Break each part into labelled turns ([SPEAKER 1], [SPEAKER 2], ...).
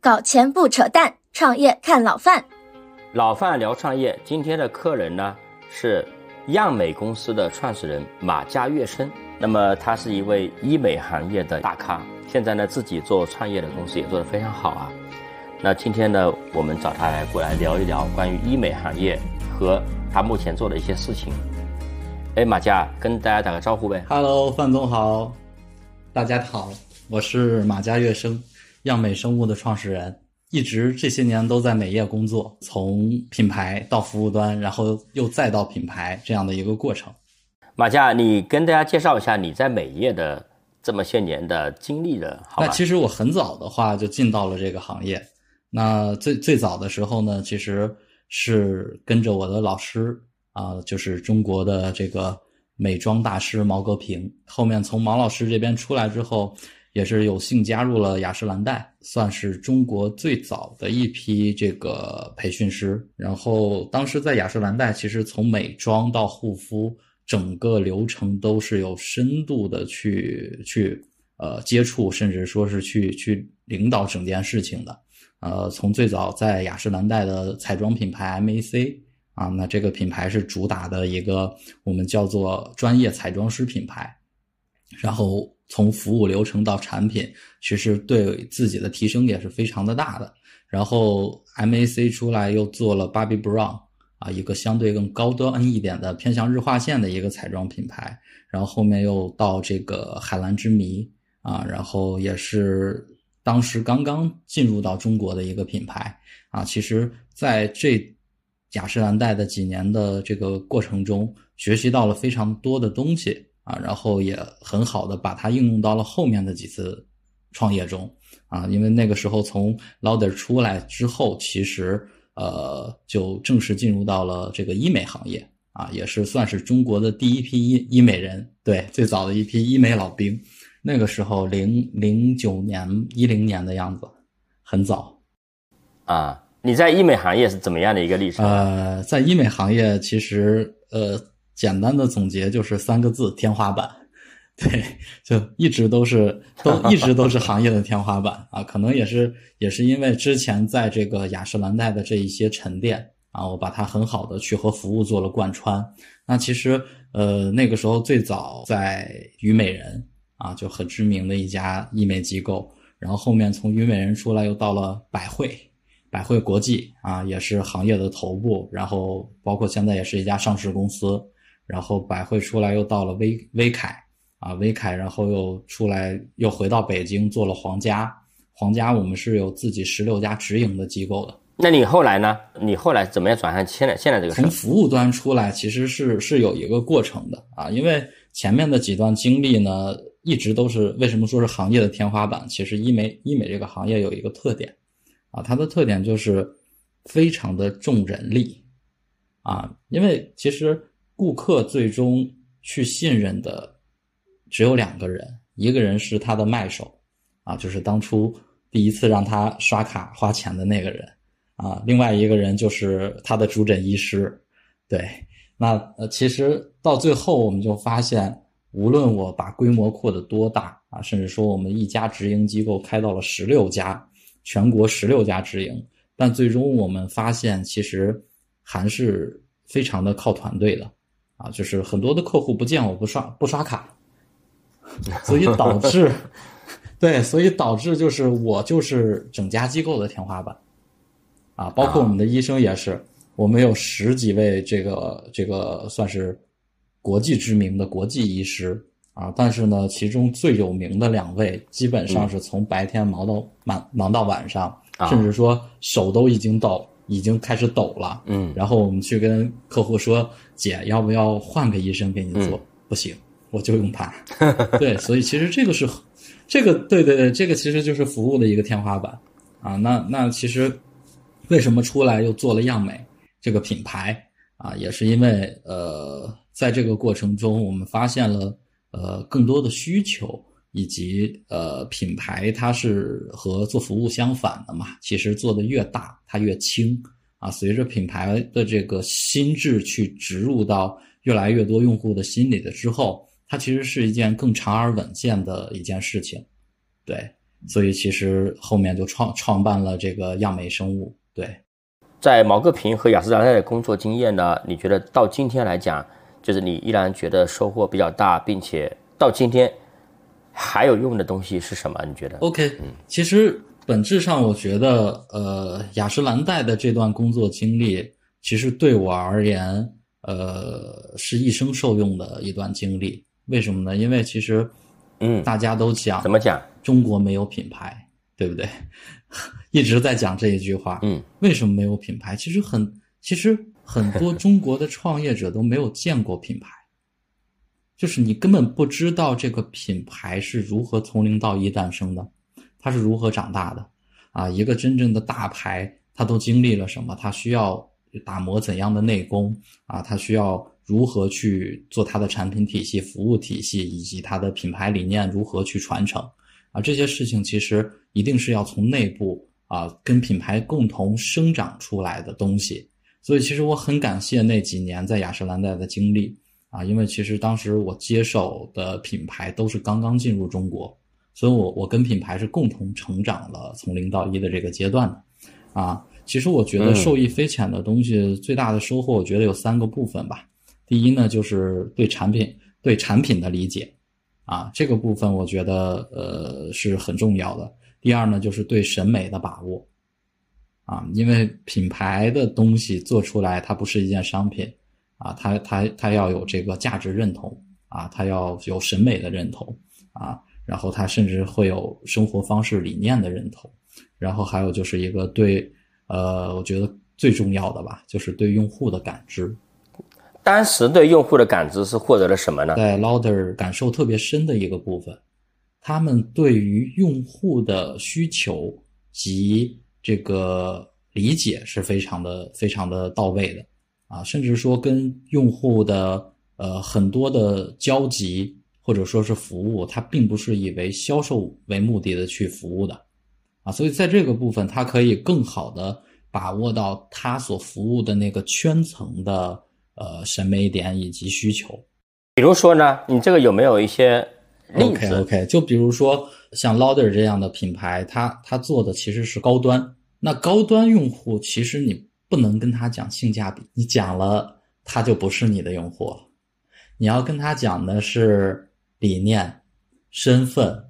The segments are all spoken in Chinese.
[SPEAKER 1] 搞钱不扯淡，创业看老范。
[SPEAKER 2] 老范聊创业，今天的客人呢是样美公司的创始人马家跃生。那么他是一位医美行业的大咖，现在呢自己做创业的公司也做得非常好啊。那今天呢，我们找他来过来聊一聊关于医美行业和他目前做的一些事情。哎，马佳跟大家打个招呼呗。
[SPEAKER 3] Hello，范总好，大家好，我是马佳跃生。样美生物的创始人，一直这些年都在美业工作，从品牌到服务端，然后又再到品牌这样的一个过程。
[SPEAKER 2] 马佳，你跟大家介绍一下你在美业的这么些年的经历的，好
[SPEAKER 3] 那其实我很早的话就进到了这个行业。那最最早的时候呢，其实是跟着我的老师啊，就是中国的这个美妆大师毛戈平。后面从毛老师这边出来之后。也是有幸加入了雅诗兰黛，算是中国最早的一批这个培训师。然后当时在雅诗兰黛，其实从美妆到护肤，整个流程都是有深度的去去呃接触，甚至说是去去领导整件事情的。呃，从最早在雅诗兰黛的彩妆品牌 MAC 啊，那这个品牌是主打的一个我们叫做专业彩妆师品牌，然后。从服务流程到产品，其实对自己的提升也是非常的大的。然后 MAC 出来又做了 Bobbi Brown 啊，一个相对更高端一点的偏向日化线的一个彩妆品牌。然后后面又到这个海蓝之谜啊，然后也是当时刚刚进入到中国的一个品牌啊。其实在这雅诗兰黛的几年的这个过程中，学习到了非常多的东西。啊，然后也很好的把它应用到了后面的几次创业中啊，因为那个时候从 Lauder 出来之后，其实呃就正式进入到了这个医美行业啊，也是算是中国的第一批医医美人，对，最早的一批医美老兵。那个时候零零九年一零年的样子，很早
[SPEAKER 2] 啊。你在医美行业是怎么样的一个历程？
[SPEAKER 3] 呃，在医美行业其实呃。简单的总结就是三个字：天花板。对，就一直都是都 一直都是行业的天花板啊。可能也是也是因为之前在这个雅诗兰黛的这一些沉淀啊，我把它很好的去和服务做了贯穿。那其实呃那个时候最早在虞美人啊就很知名的一家医美机构，然后后面从虞美人出来又到了百惠，百惠国际啊也是行业的头部，然后包括现在也是一家上市公司。然后百惠出来，又到了威威凯啊，威凯，然后又出来，又回到北京做了皇家。皇家我们是有自己十六家直营的机构的。
[SPEAKER 2] 那你后来呢？你后来怎么样转向现在现在这个？
[SPEAKER 3] 从服务端出来，其实是是有一个过程的啊，因为前面的几段经历呢，一直都是为什么说是行业的天花板？其实医美医美这个行业有一个特点啊，它的特点就是非常的重人力啊，因为其实。顾客最终去信任的只有两个人，一个人是他的卖手，啊，就是当初第一次让他刷卡花钱的那个人，啊，另外一个人就是他的主诊医师。对，那呃，其实到最后我们就发现，无论我把规模扩得多大啊，甚至说我们一家直营机构开到了十六家，全国十六家直营，但最终我们发现，其实还是非常的靠团队的。啊，就是很多的客户不见我不刷不刷卡，所以导致，对，所以导致就是我就是整家机构的天花板，啊，包括我们的医生也是，我们有十几位这个这个算是国际知名的国际医师啊，但是呢，其中最有名的两位基本上是从白天忙到忙忙到晚上，甚至说手都已经抖。已经开始抖了，嗯，然后我们去跟客户说：“姐，要不要换个医生给你做？”不行，我就用他。对，所以其实这个是，这个对对对，这个其实就是服务的一个天花板啊。那那其实为什么出来又做了样美这个品牌啊？也是因为呃，在这个过程中，我们发现了呃更多的需求。以及呃，品牌它是和做服务相反的嘛？其实做的越大，它越轻啊。随着品牌的这个心智去植入到越来越多用户的心里的之后，它其实是一件更长而稳健的一件事情，对，所以其实后面就创创办了这个亚美生物，对。
[SPEAKER 2] 在毛戈平和雅诗兰黛的工作经验呢，你觉得到今天来讲，就是你依然觉得收获比较大，并且到今天还有用的东西是什么？你觉得
[SPEAKER 3] ？OK，嗯，其实本质上我觉得，呃，雅诗兰黛的这段工作经历，其实对我而言，呃，是一生受用的一段经历。为什么呢？因为其实，
[SPEAKER 2] 嗯，
[SPEAKER 3] 大家都讲
[SPEAKER 2] 怎么讲，
[SPEAKER 3] 中国没有品牌，对不对？一直在讲这一句话，
[SPEAKER 2] 嗯，
[SPEAKER 3] 为什么没有品牌？其实很，其实很多中国的创业者都没有见过品牌，就是你根本不知道这个品牌是如何从零到一诞生的，它是如何长大的，啊，一个真正的大牌，它都经历了什么？它需要打磨怎样的内功啊？它需要如何去做它的产品体系、服务体系，以及它的品牌理念如何去传承？啊，这些事情其实一定是要从内部。啊，跟品牌共同生长出来的东西，所以其实我很感谢那几年在雅诗兰黛的经历啊，因为其实当时我接手的品牌都是刚刚进入中国，所以我我跟品牌是共同成长了从零到一的这个阶段的啊。其实我觉得受益匪浅的东西，最大的收获，我觉得有三个部分吧。第一呢，就是对产品对产品的理解啊，这个部分我觉得呃是很重要的。第二呢，就是对审美的把握，啊，因为品牌的东西做出来，它不是一件商品，啊，它它它要有这个价值认同，啊，它要有审美的认同，啊，然后它甚至会有生活方式理念的认同，然后还有就是一个对，呃，我觉得最重要的吧，就是对用户的感知。
[SPEAKER 2] 当时对用户的感知是获得了什么呢？
[SPEAKER 3] 在 Lauder 感受特别深的一个部分。他们对于用户的需求及这个理解是非常的、非常的到位的，啊，甚至说跟用户的呃很多的交集或者说是服务，他并不是以为销售为目的的去服务的，啊，所以在这个部分，他可以更好的把握到他所服务的那个圈层的呃审美点以及需求。
[SPEAKER 2] 比如说呢，你这个有没有一些
[SPEAKER 3] ？OK OK，就比如说像 Lauder 这样的品牌，它它做的其实是高端。那高端用户其实你不能跟他讲性价比，你讲了他就不是你的用户了。你要跟他讲的是理念、身份、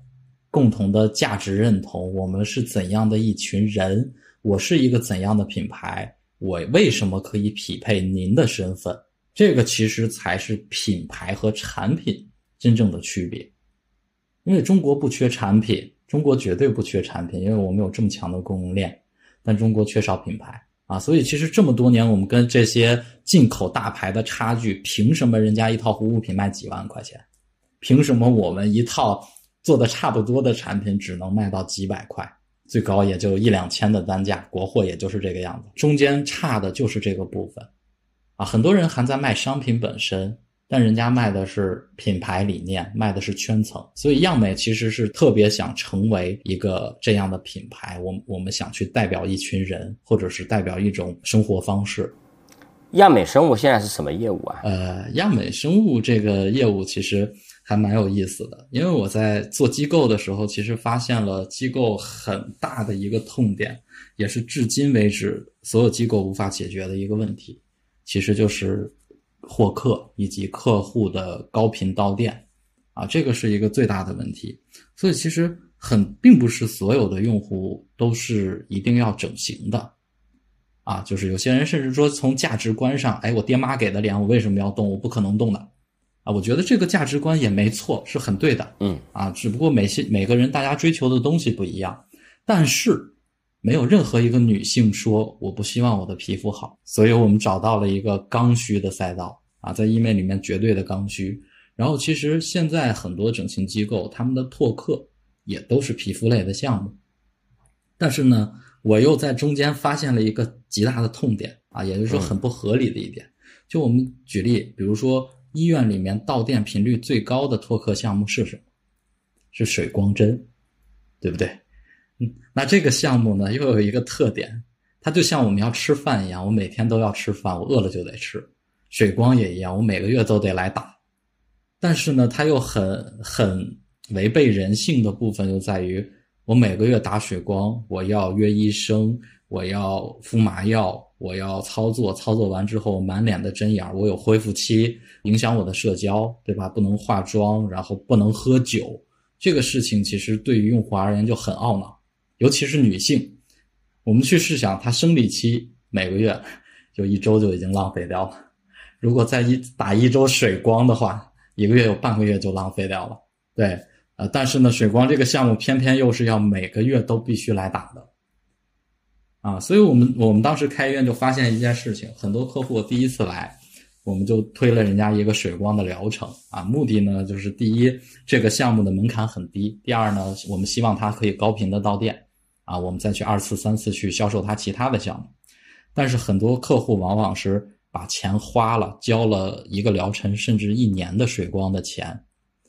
[SPEAKER 3] 共同的价值认同。我们是怎样的一群人？我是一个怎样的品牌？我为什么可以匹配您的身份？这个其实才是品牌和产品真正的区别。因为中国不缺产品，中国绝对不缺产品，因为我们有这么强的供应链，但中国缺少品牌啊，所以其实这么多年我们跟这些进口大牌的差距，凭什么人家一套护肤品卖几万块钱？凭什么我们一套做的差不多的产品只能卖到几百块，最高也就一两千的单价，国货也就是这个样子，中间差的就是这个部分，啊，很多人还在卖商品本身。但人家卖的是品牌理念，卖的是圈层，所以样美其实是特别想成为一个这样的品牌。我我们想去代表一群人，或者是代表一种生活方式。
[SPEAKER 2] 样美生物现在是什么业务啊？
[SPEAKER 3] 呃，样美生物这个业务其实还蛮有意思的，因为我在做机构的时候，其实发现了机构很大的一个痛点，也是至今为止所有机构无法解决的一个问题，其实就是。获客以及客户的高频到店，啊，这个是一个最大的问题。所以其实很并不是所有的用户都是一定要整形的，啊，就是有些人甚至说从价值观上，哎，我爹妈给的脸，我为什么要动？我不可能动的，啊，我觉得这个价值观也没错，是很对的，
[SPEAKER 2] 嗯，
[SPEAKER 3] 啊，只不过每些每个人大家追求的东西不一样，但是。没有任何一个女性说我不希望我的皮肤好，所以我们找到了一个刚需的赛道啊，在医美里面绝对的刚需。然后其实现在很多整形机构他们的拓客也都是皮肤类的项目，但是呢，我又在中间发现了一个极大的痛点啊，也就是说很不合理的一点。就我们举例，比如说医院里面到店频率最高的拓客项目是什么？是水光针，对不对？嗯，那这个项目呢，又有一个特点，它就像我们要吃饭一样，我每天都要吃饭，我饿了就得吃。水光也一样，我每个月都得来打。但是呢，它又很很违背人性的部分就在于，我每个月打水光，我要约医生，我要敷麻药，我要操作，操作完之后满脸的针眼儿，我有恢复期，影响我的社交，对吧？不能化妆，然后不能喝酒，这个事情其实对于用户而言就很懊恼，尤其是女性。我们去试想，她生理期每个月就一周就已经浪费掉了，如果再一打一周水光的话，一个月有半个月就浪费掉了。对，呃，但是呢，水光这个项目偏偏又是要每个月都必须来打的，啊，所以我们我们当时开医院就发现一件事情，很多客户第一次来，我们就推了人家一个水光的疗程，啊，目的呢就是第一，这个项目的门槛很低；第二呢，我们希望他可以高频的到店。啊，我们再去二次、三次去销售他其他的项目，但是很多客户往往是把钱花了，交了一个疗程甚至一年的水光的钱，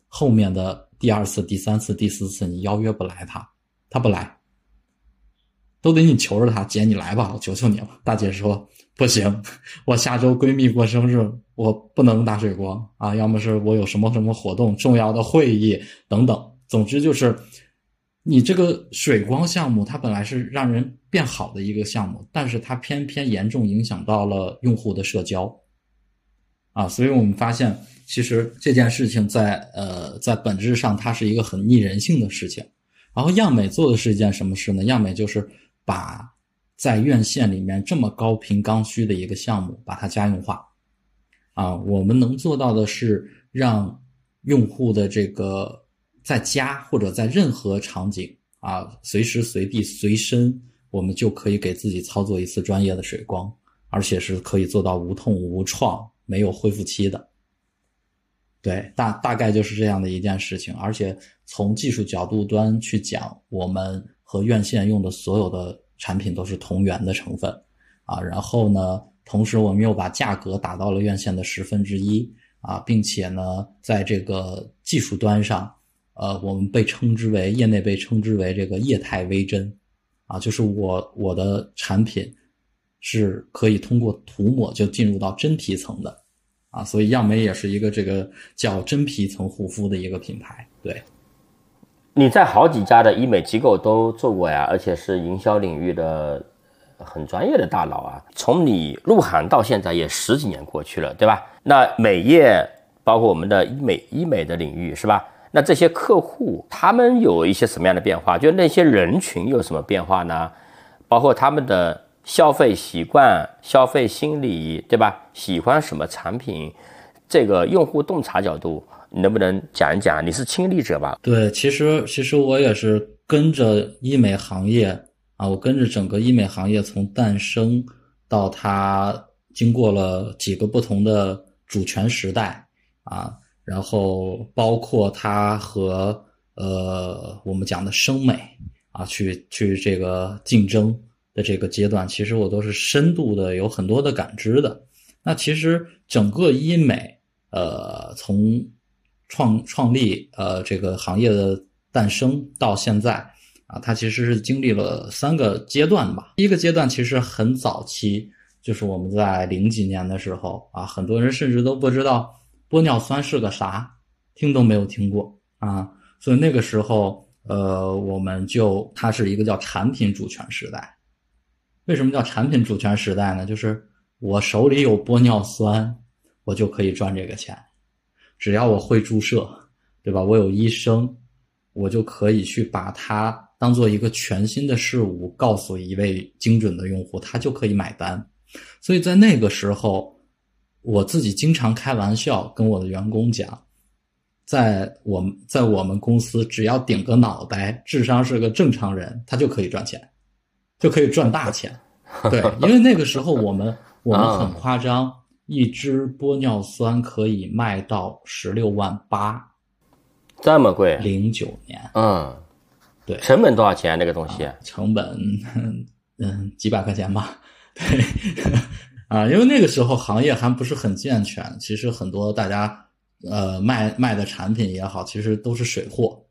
[SPEAKER 3] 后面的第二次、第三次、第四次你邀约不来他，他不来，都得你求着他姐你来吧，我求求你了。大姐说不行，我下周闺蜜过生日，我不能打水光啊，要么是我有什么什么活动、重要的会议等等，总之就是。你这个水光项目，它本来是让人变好的一个项目，但是它偏偏严重影响到了用户的社交，啊，所以我们发现，其实这件事情在呃在本质上，它是一个很逆人性的事情。然后样美做的是一件什么事呢？样美就是把在院线里面这么高频刚需的一个项目，把它家用化，啊，我们能做到的是让用户的这个。在家或者在任何场景啊，随时随地随身，我们就可以给自己操作一次专业的水光，而且是可以做到无痛无创、没有恢复期的。对，大大概就是这样的一件事情。而且从技术角度端去讲，我们和院线用的所有的产品都是同源的成分啊。然后呢，同时我们又把价格打到了院线的十分之一啊，并且呢，在这个技术端上。呃，我们被称之为业内被称之为这个液态微针，啊，就是我我的产品是可以通过涂抹就进入到真皮层的，啊，所以样美也是一个这个叫真皮层护肤的一个品牌。对，
[SPEAKER 2] 你在好几家的医美机构都做过呀，而且是营销领域的很专业的大佬啊。从你入行到现在也十几年过去了，对吧？那美业包括我们的医美医美的领域是吧？那这些客户他们有一些什么样的变化？就那些人群有什么变化呢？包括他们的消费习惯、消费心理，对吧？喜欢什么产品？这个用户洞察角度，你能不能讲一讲？你是亲历者吧？
[SPEAKER 3] 对，其实其实我也是跟着医美行业啊，我跟着整个医美行业从诞生到它经过了几个不同的主权时代啊。然后包括它和呃我们讲的生美啊，去去这个竞争的这个阶段，其实我都是深度的有很多的感知的。那其实整个医美呃从创创立呃这个行业的诞生到现在啊，它其实是经历了三个阶段吧。第一个阶段其实很早期，就是我们在零几年的时候啊，很多人甚至都不知道。玻尿酸是个啥？听都没有听过啊！所以那个时候，呃，我们就它是一个叫产品主权时代。为什么叫产品主权时代呢？就是我手里有玻尿酸，我就可以赚这个钱。只要我会注射，对吧？我有医生，我就可以去把它当做一个全新的事物，告诉一位精准的用户，他就可以买单。所以在那个时候。我自己经常开玩笑跟我的员工讲，在我们在我们公司，只要顶个脑袋，智商是个正常人，他就可以赚钱，就可以赚大钱。对，因为那个时候我们我们很夸张，一支玻尿酸可以卖到十六万八，
[SPEAKER 2] 这么贵？
[SPEAKER 3] 零九年，
[SPEAKER 2] 嗯，
[SPEAKER 3] 对，
[SPEAKER 2] 成本多少钱？那个东西？
[SPEAKER 3] 成本嗯几百块钱吧，对。啊，因为那个时候行业还不是很健全，其实很多大家呃卖卖的产品也好，其实都是水货，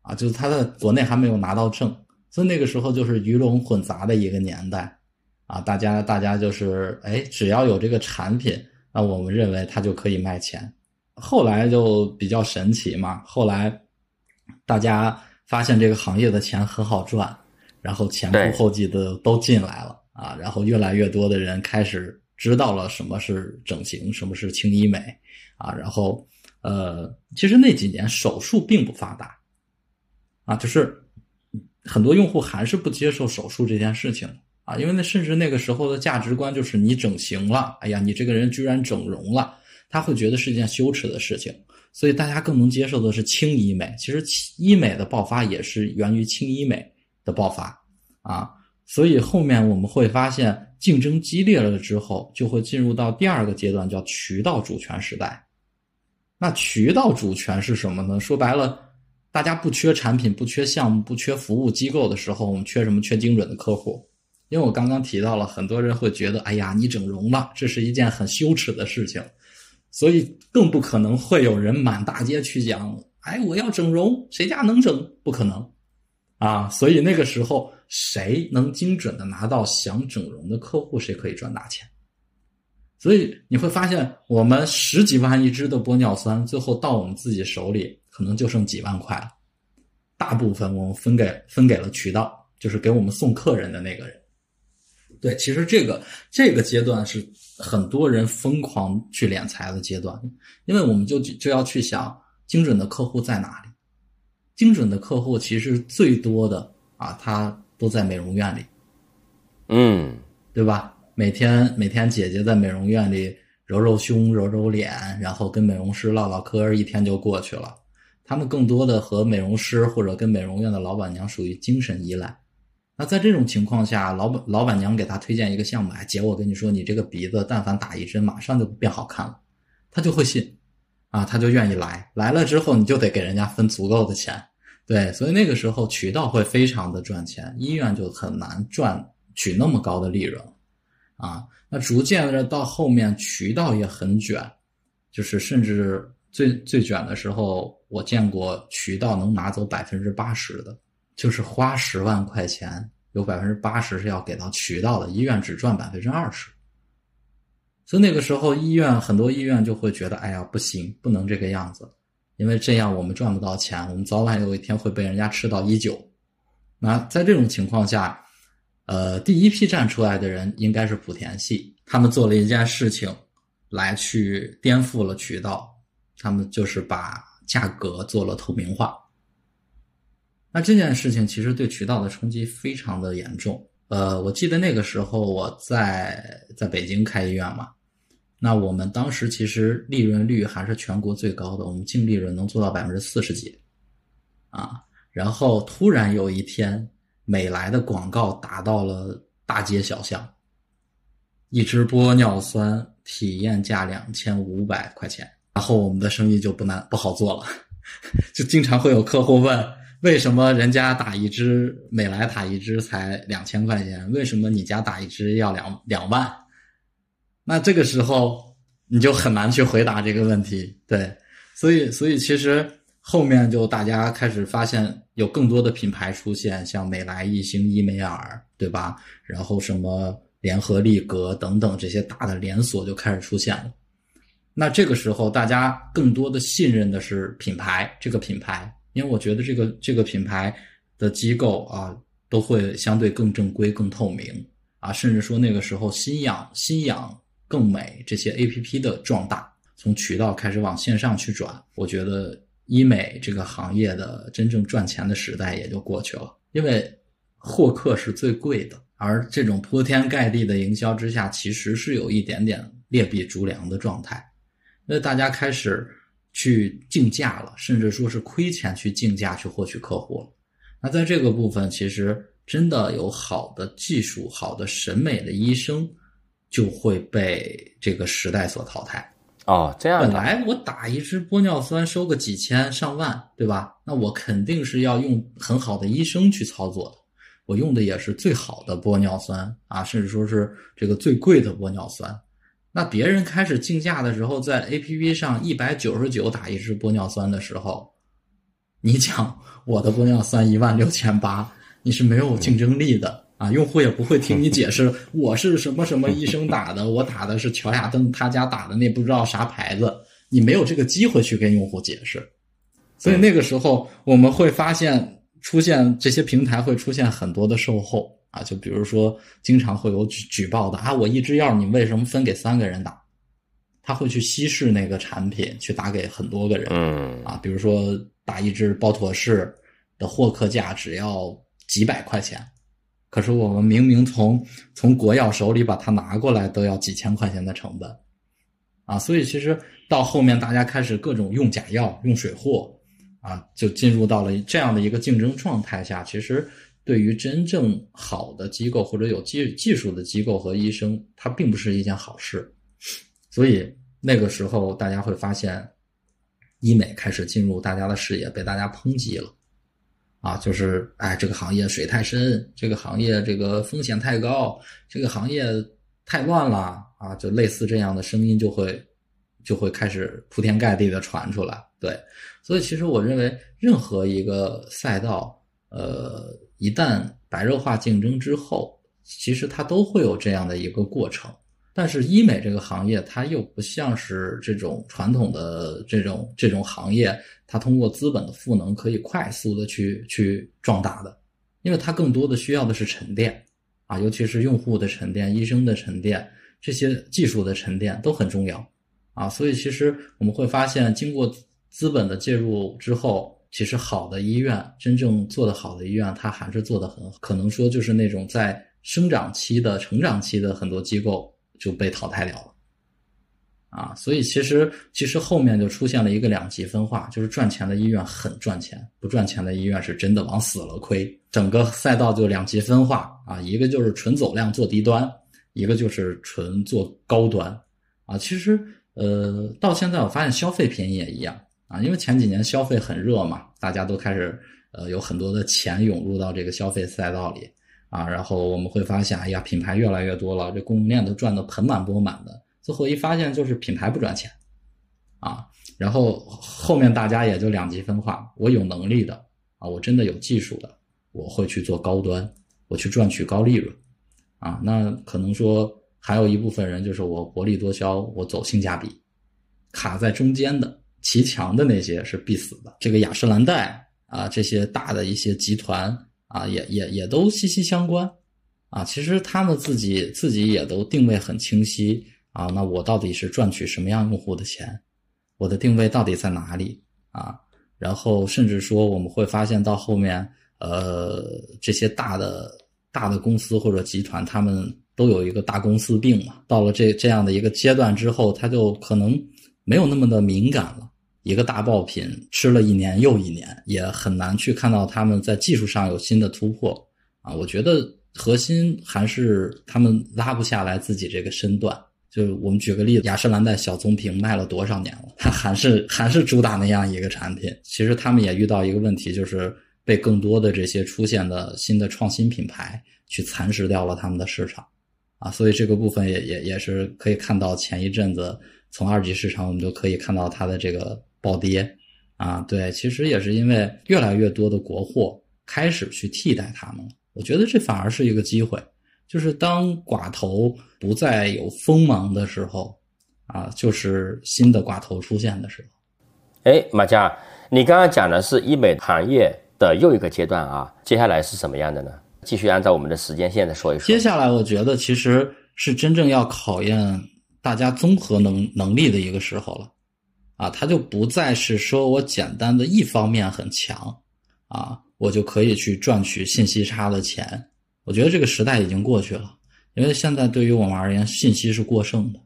[SPEAKER 3] 啊，就是他在国内还没有拿到证，所以那个时候就是鱼龙混杂的一个年代，啊，大家大家就是哎，只要有这个产品，那我们认为它就可以卖钱，后来就比较神奇嘛，后来大家发现这个行业的钱很好赚，然后前
[SPEAKER 2] 对
[SPEAKER 3] 仆后继的都进来了啊，然后越来越多的人开始知道了什么是整形，什么是轻医美啊，然后呃，其实那几年手术并不发达啊，就是很多用户还是不接受手术这件事情啊，因为那甚至那个时候的价值观就是你整形了，哎呀，你这个人居然整容了，他会觉得是一件羞耻的事情，所以大家更能接受的是轻医美。其实医美的爆发也是源于轻医美的爆发啊，所以后面我们会发现竞争激烈了之后，就会进入到第二个阶段，叫渠道主权时代。那渠道主权是什么呢？说白了，大家不缺产品、不缺项目、不缺服务机构的时候，我们缺什么？缺精准的客户。因为我刚刚提到了，很多人会觉得，哎呀，你整容了，这是一件很羞耻的事情，所以更不可能会有人满大街去讲，哎，我要整容，谁家能整？不可能啊！所以那个时候，谁能精准的拿到想整容的客户，谁可以赚大钱。所以你会发现，我们十几万一支的玻尿酸，最后到我们自己手里，可能就剩几万块了。大部分我们分给分给了渠道，就是给我们送客人的那个人。对，其实这个这个阶段是很多人疯狂去敛财的阶段，因为我们就就要去想精准的客户在哪里。精准的客户其实最多的啊，他都在美容院里，
[SPEAKER 2] 嗯，
[SPEAKER 3] 对吧？每天每天姐姐在美容院里揉揉胸、揉揉脸，然后跟美容师唠唠嗑，一天就过去了。他们更多的和美容师或者跟美容院的老板娘属于精神依赖。那在这种情况下，老板老板娘给他推荐一个项目，哎，姐，我跟你说，你这个鼻子但凡打一针，马上就变好看了，他就会信，啊，他就愿意来。来了之后，你就得给人家分足够的钱，对，所以那个时候渠道会非常的赚钱，医院就很难赚取那么高的利润，啊，那逐渐的到后面渠道也很卷，就是甚至最最卷的时候，我见过渠道能拿走百分之八十的。就是花十万块钱，有百分之八十是要给到渠道的，医院只赚百分之二十。所以那个时候，医院很多医院就会觉得，哎呀，不行，不能这个样子，因为这样我们赚不到钱，我们早晚有一天会被人家吃到一九。那在这种情况下，呃，第一批站出来的人应该是莆田系，他们做了一件事情，来去颠覆了渠道，他们就是把价格做了透明化。那这件事情其实对渠道的冲击非常的严重。呃，我记得那个时候我在在北京开医院嘛，那我们当时其实利润率还是全国最高的，我们净利润能做到百分之四十几，啊，然后突然有一天，美莱的广告打到了大街小巷，一支玻尿酸体验价两千五百块钱，然后我们的生意就不难不好做了，就经常会有客户问。为什么人家打一支美莱打一支才两千块钱？为什么你家打一支要两两万？那这个时候你就很难去回答这个问题。对，所以所以其实后面就大家开始发现有更多的品牌出现，像美莱、一星、伊美尔，对吧？然后什么联合利格等等这些大的连锁就开始出现了。那这个时候大家更多的信任的是品牌，这个品牌。因为我觉得这个这个品牌的机构啊，都会相对更正规、更透明啊，甚至说那个时候新氧、新氧更美这些 A P P 的壮大，从渠道开始往线上去转，我觉得医美这个行业的真正赚钱的时代也就过去了。因为获客是最贵的，而这种铺天盖地的营销之下，其实是有一点点劣币逐良的状态，那大家开始。去竞价了，甚至说是亏钱去竞价去获取客户了。那在这个部分，其实真的有好的技术、好的审美的医生，就会被这个时代所淘汰。
[SPEAKER 2] 哦，这样。
[SPEAKER 3] 本来我打一支玻尿酸收个几千上万，对吧？那我肯定是要用很好的医生去操作的。我用的也是最好的玻尿酸啊，甚至说是这个最贵的玻尿酸。那别人开始竞价的时候，在 A P P 上一百九十九打一支玻尿酸的时候，你讲我的玻尿酸一万六千八，你是没有竞争力的啊！用户也不会听你解释，我是什么什么医生打的，我打的是乔亚登他家打的那不知道啥牌子你没有这个机会去跟用户解释，所以那个时候我们会发现出现这些平台会出现很多的售后啊，就比如说经常会有举举报的啊，我一支药你为什么分给三个人打？他会去稀释那个产品，去打给很多个人，
[SPEAKER 2] 嗯
[SPEAKER 3] 啊，比如说打一支包妥适的获客价只要几百块钱，可是我们明明从从国药手里把它拿过来都要几千块钱的成本，啊，所以其实到后面大家开始各种用假药、用水货，啊，就进入到了这样的一个竞争状态下，其实对于真正好的机构或者有技技术的机构和医生，它并不是一件好事。所以那个时候，大家会发现，医美开始进入大家的视野，被大家抨击了，啊，就是哎，这个行业水太深，这个行业这个风险太高，这个行业太乱了啊，就类似这样的声音就会就会开始铺天盖地的传出来。对，所以其实我认为，任何一个赛道，呃，一旦白热化竞争之后，其实它都会有这样的一个过程。但是医美这个行业，它又不像是这种传统的这种这种行业，它通过资本的赋能可以快速的去去壮大的，因为它更多的需要的是沉淀啊，尤其是用户的沉淀、医生的沉淀、这些技术的沉淀都很重要啊。所以其实我们会发现，经过资本的介入之后，其实好的医院，真正做得好的医院，它还是做得很好。可能说就是那种在生长期的、成长期的很多机构。就被淘汰掉了，啊，所以其实其实后面就出现了一个两极分化，就是赚钱的医院很赚钱，不赚钱的医院是真的往死了亏。整个赛道就两极分化啊，一个就是纯走量做低端，一个就是纯做高端，啊，其实呃到现在我发现消费品也一样啊，因为前几年消费很热嘛，大家都开始呃有很多的钱涌入到这个消费赛道里。啊，然后我们会发现，哎呀，品牌越来越多了，这供应链都赚得盆满钵满的。最后一发现，就是品牌不赚钱，啊，然后后面大家也就两极分化。我有能力的啊，我真的有技术的，我会去做高端，我去赚取高利润，啊，那可能说还有一部分人就是我薄利多销，我走性价比，卡在中间的骑墙的那些是必死的。这个雅诗兰黛啊，这些大的一些集团。啊，也也也都息息相关，啊，其实他们自己自己也都定位很清晰啊。那我到底是赚取什么样用户的钱？我的定位到底在哪里啊？然后甚至说，我们会发现到后面，呃，这些大的大的公司或者集团，他们都有一个大公司病嘛。到了这这样的一个阶段之后，他就可能没有那么的敏感了。一个大爆品吃了一年又一年，也很难去看到他们在技术上有新的突破啊！我觉得核心还是他们拉不下来自己这个身段。就我们举个例子，雅诗兰黛小棕瓶卖了多少年了，它还是还是主打那样一个产品。其实他们也遇到一个问题，就是被更多的这些出现的新的创新品牌去蚕食掉了他们的市场啊！所以这个部分也也也是可以看到，前一阵子从二级市场我们就可以看到它的这个。暴跌，啊，对，其实也是因为越来越多的国货开始去替代他们了。我觉得这反而是一个机会，就是当寡头不再有锋芒的时候，啊，就是新的寡头出现的时候。
[SPEAKER 2] 哎，马佳，你刚刚讲的是医美行业的又一个阶段啊，接下来是什么样的呢？继续按照我们的时间线再说一说。
[SPEAKER 3] 接下来，我觉得其实是真正要考验大家综合能能力的一个时候了。啊，它就不再是说我简单的一方面很强，啊，我就可以去赚取信息差的钱。我觉得这个时代已经过去了，因为现在对于我们而言，信息是过剩的，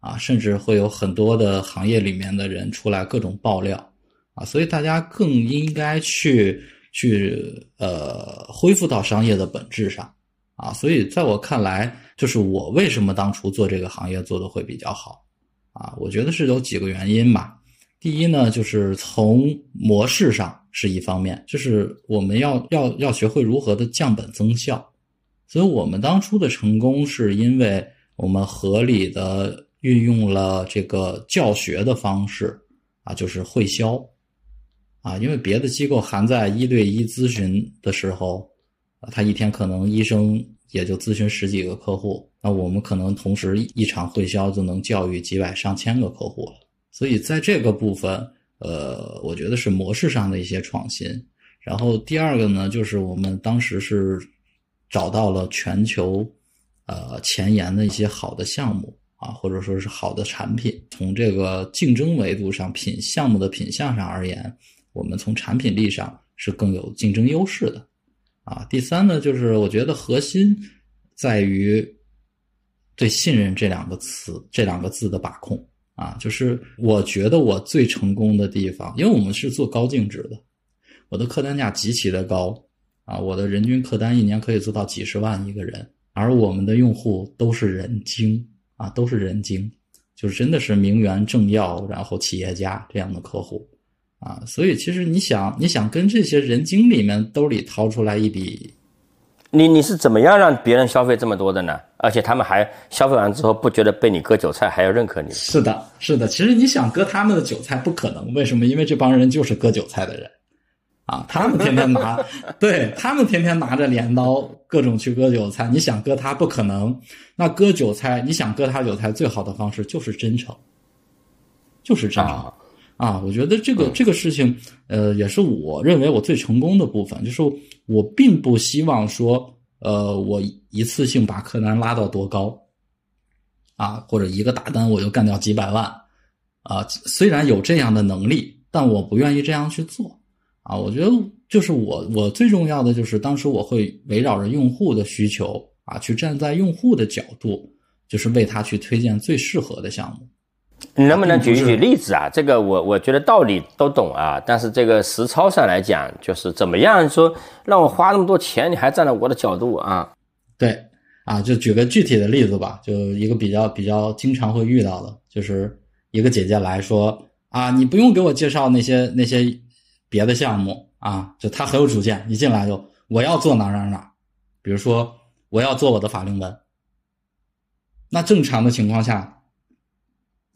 [SPEAKER 3] 啊，甚至会有很多的行业里面的人出来各种爆料，啊，所以大家更应该去去呃恢复到商业的本质上，啊，所以在我看来，就是我为什么当初做这个行业做的会比较好。啊，我觉得是有几个原因吧。第一呢，就是从模式上是一方面，就是我们要要要学会如何的降本增效。所以我们当初的成功，是因为我们合理的运用了这个教学的方式啊，就是会销啊。因为别的机构还在一对一咨询的时候，他一天可能医生也就咨询十几个客户。那我们可能同时一场会销就能教育几百上千个客户了，所以在这个部分，呃，我觉得是模式上的一些创新。然后第二个呢，就是我们当时是找到了全球呃前沿的一些好的项目啊，或者说是好的产品。从这个竞争维度上，品项目的品相上而言，我们从产品力上是更有竞争优势的啊。第三呢，就是我觉得核心在于对信任这两个词这两个字的把控啊，就是我觉得我最成功的地方，因为我们是做高净值的。我的客单价极其的高啊，我的人均客单一年可以做到几十万一个人，而我们的用户都是人精啊，都是人精，就是真的是名媛政要，然后企业家这样的客户啊，所以其实你想，你想跟这些人精里面兜里掏出来一笔，
[SPEAKER 2] 你你是怎么样让别人消费这么多的呢？而且他们还消费完之后不觉得被你割韭菜，还要认可你？
[SPEAKER 3] 是的，是的，其实你想割他们的韭菜不可能，为什么？因为这帮人就是割韭菜的人。啊，他们天天拿，对他们天天拿着镰刀，各种去割韭菜。你想割他不可能，那割韭菜，你想割他韭菜，最好的方式就是真诚，就是真诚啊！我觉得这个这个事情，呃，也是我认为我最成功的部分，就是我并不希望说，呃，我一次性把客单拉到多高，啊，或者一个大单我就干掉几百万，啊，虽然有这样的能力，但我不愿意这样去做。啊，我觉得就是我，我最重要的就是当时我会围绕着用户的需求啊，去站在用户的角度，就是为他去推荐最适合的项目。
[SPEAKER 2] 你能不能举一举例子啊？这个我我觉得道理都懂啊，但是这个实操上来讲，就是怎么样说让我花那么多钱，你还站在我的角度啊？
[SPEAKER 3] 对，啊，就举个具体的例子吧，就一个比较比较经常会遇到的，就是一个姐姐来说啊，你不用给我介绍那些那些。别的项目啊，就她很有主见，一进来就我要做哪哪哪，比如说我要做我的法令纹。那正常的情况下，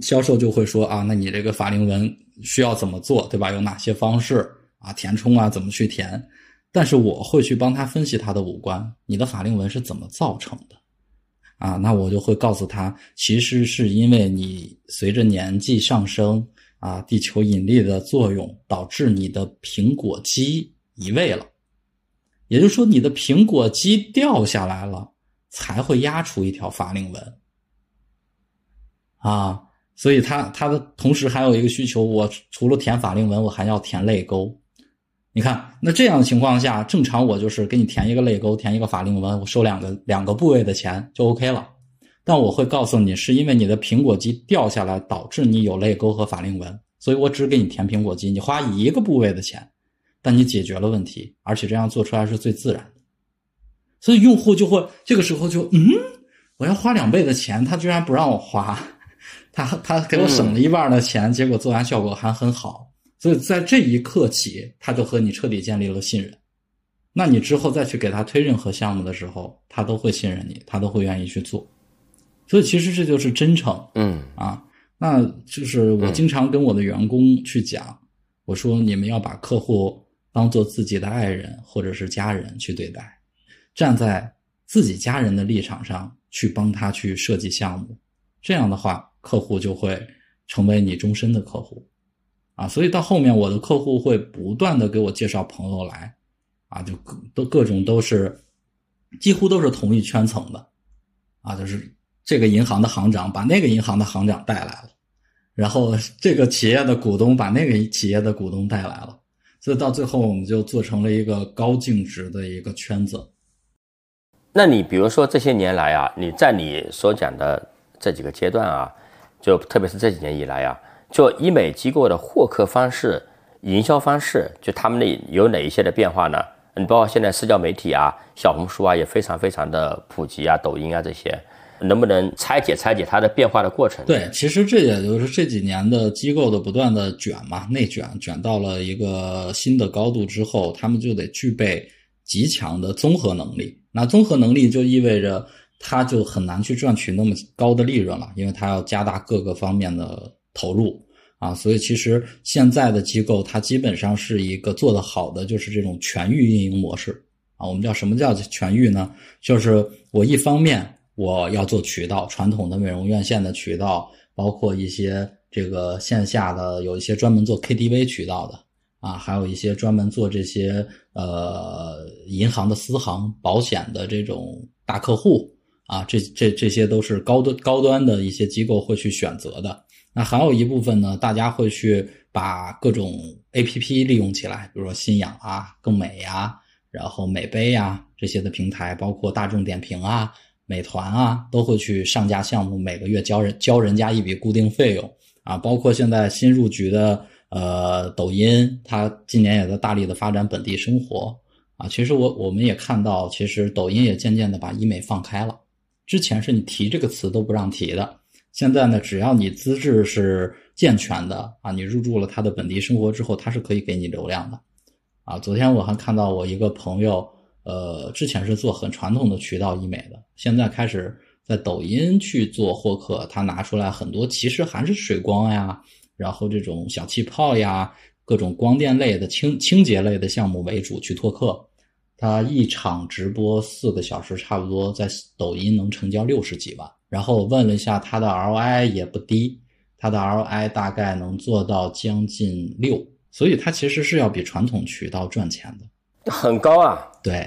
[SPEAKER 3] 销售就会说啊，那你这个法令纹需要怎么做，对吧？有哪些方式啊？填充啊，怎么去填？但是我会去帮他分析他的五官，你的法令纹是怎么造成的？啊，那我就会告诉他，其实是因为你随着年纪上升。啊，地球引力的作用导致你的苹果肌移位了，也就是说，你的苹果肌掉下来了，才会压出一条法令纹。啊，所以它它的同时还有一个需求，我除了填法令纹，我还要填泪沟。你看，那这样的情况下，正常我就是给你填一个泪沟，填一个法令纹，我收两个两个部位的钱就 OK 了。但我会告诉你，是因为你的苹果肌掉下来，导致你有泪沟和法令纹，所以我只给你填苹果肌，你花一个部位的钱，但你解决了问题，而且这样做出来是最自然的。所以用户就会这个时候就嗯，我要花两倍的钱，他居然不让我花，他他给我省了一半的钱，结果做完效果还很好，所以在这一刻起，他就和你彻底建立了信任。那你之后再去给他推任何项目的时候，他都会信任你，他都会愿意去做。所以其实这就是真诚，
[SPEAKER 2] 嗯
[SPEAKER 3] 啊，那就是我经常跟我的员工去讲，我说你们要把客户当做自己的爱人或者是家人去对待，站在自己家人的立场上去帮他去设计项目，这样的话客户就会成为你终身的客户，啊，所以到后面我的客户会不断的给我介绍朋友来，啊，就各都各种都是几乎都是同一圈层的，啊，就是。这个银行的行长把那个银行的行长带来了，然后这个企业的股东把那个企业的股东带来了，所以到最后我们就做成了一个高净值的一个圈子。
[SPEAKER 2] 那你比如说这些年来啊，你在你所讲的这几个阶段啊，就特别是这几年以来啊，就医美机构的获客方式、营销方式，就他们的有哪一些的变化呢？你包括现在社交媒体啊、小红书啊，也非常非常的普及啊，抖音啊这些。能不能拆解拆解它的变化的过程？
[SPEAKER 3] 对，其实这也就是这几年的机构的不断的卷嘛，内卷卷到了一个新的高度之后，他们就得具备极强的综合能力。那综合能力就意味着他就很难去赚取那么高的利润了，因为他要加大各个方面的投入啊。所以其实现在的机构，它基本上是一个做得好的，就是这种全域运营模式啊。我们叫什么叫全域呢？就是我一方面。我要做渠道，传统的美容院线的渠道，包括一些这个线下的有一些专门做 KTV 渠道的啊，还有一些专门做这些呃银行的私行、保险的这种大客户啊，这这这些都是高端高端的一些机构会去选择的。那还有一部分呢，大家会去把各种 APP 利用起来，比如说新氧啊、更美呀，然后美杯呀这些的平台，包括大众点评啊、美团啊，都会去上架项目，每个月交人交人家一笔固定费用啊。包括现在新入局的呃抖音，它今年也在大力的发展本地生活啊。其实我我们也看到，其实抖音也渐渐的把医美放开了，之前是你提这个词都不让提的。现在呢，只要你资质是健全的啊，你入驻了他的本地生活之后，他是可以给你流量的，啊，昨天我还看到我一个朋友，呃，之前是做很传统的渠道医美的，现在开始在抖音去做获客，他拿出来很多，其实还是水光呀，然后这种小气泡呀，各种光电类的清清洁类的项目为主去拓客，他一场直播四个小时，差不多在抖音能成交六十几万。然后我问了一下，他的 ROI 也不低，他的 ROI 大概能做到将近六，所以它其实是要比传统渠道赚钱的，
[SPEAKER 2] 很高啊。
[SPEAKER 3] 对，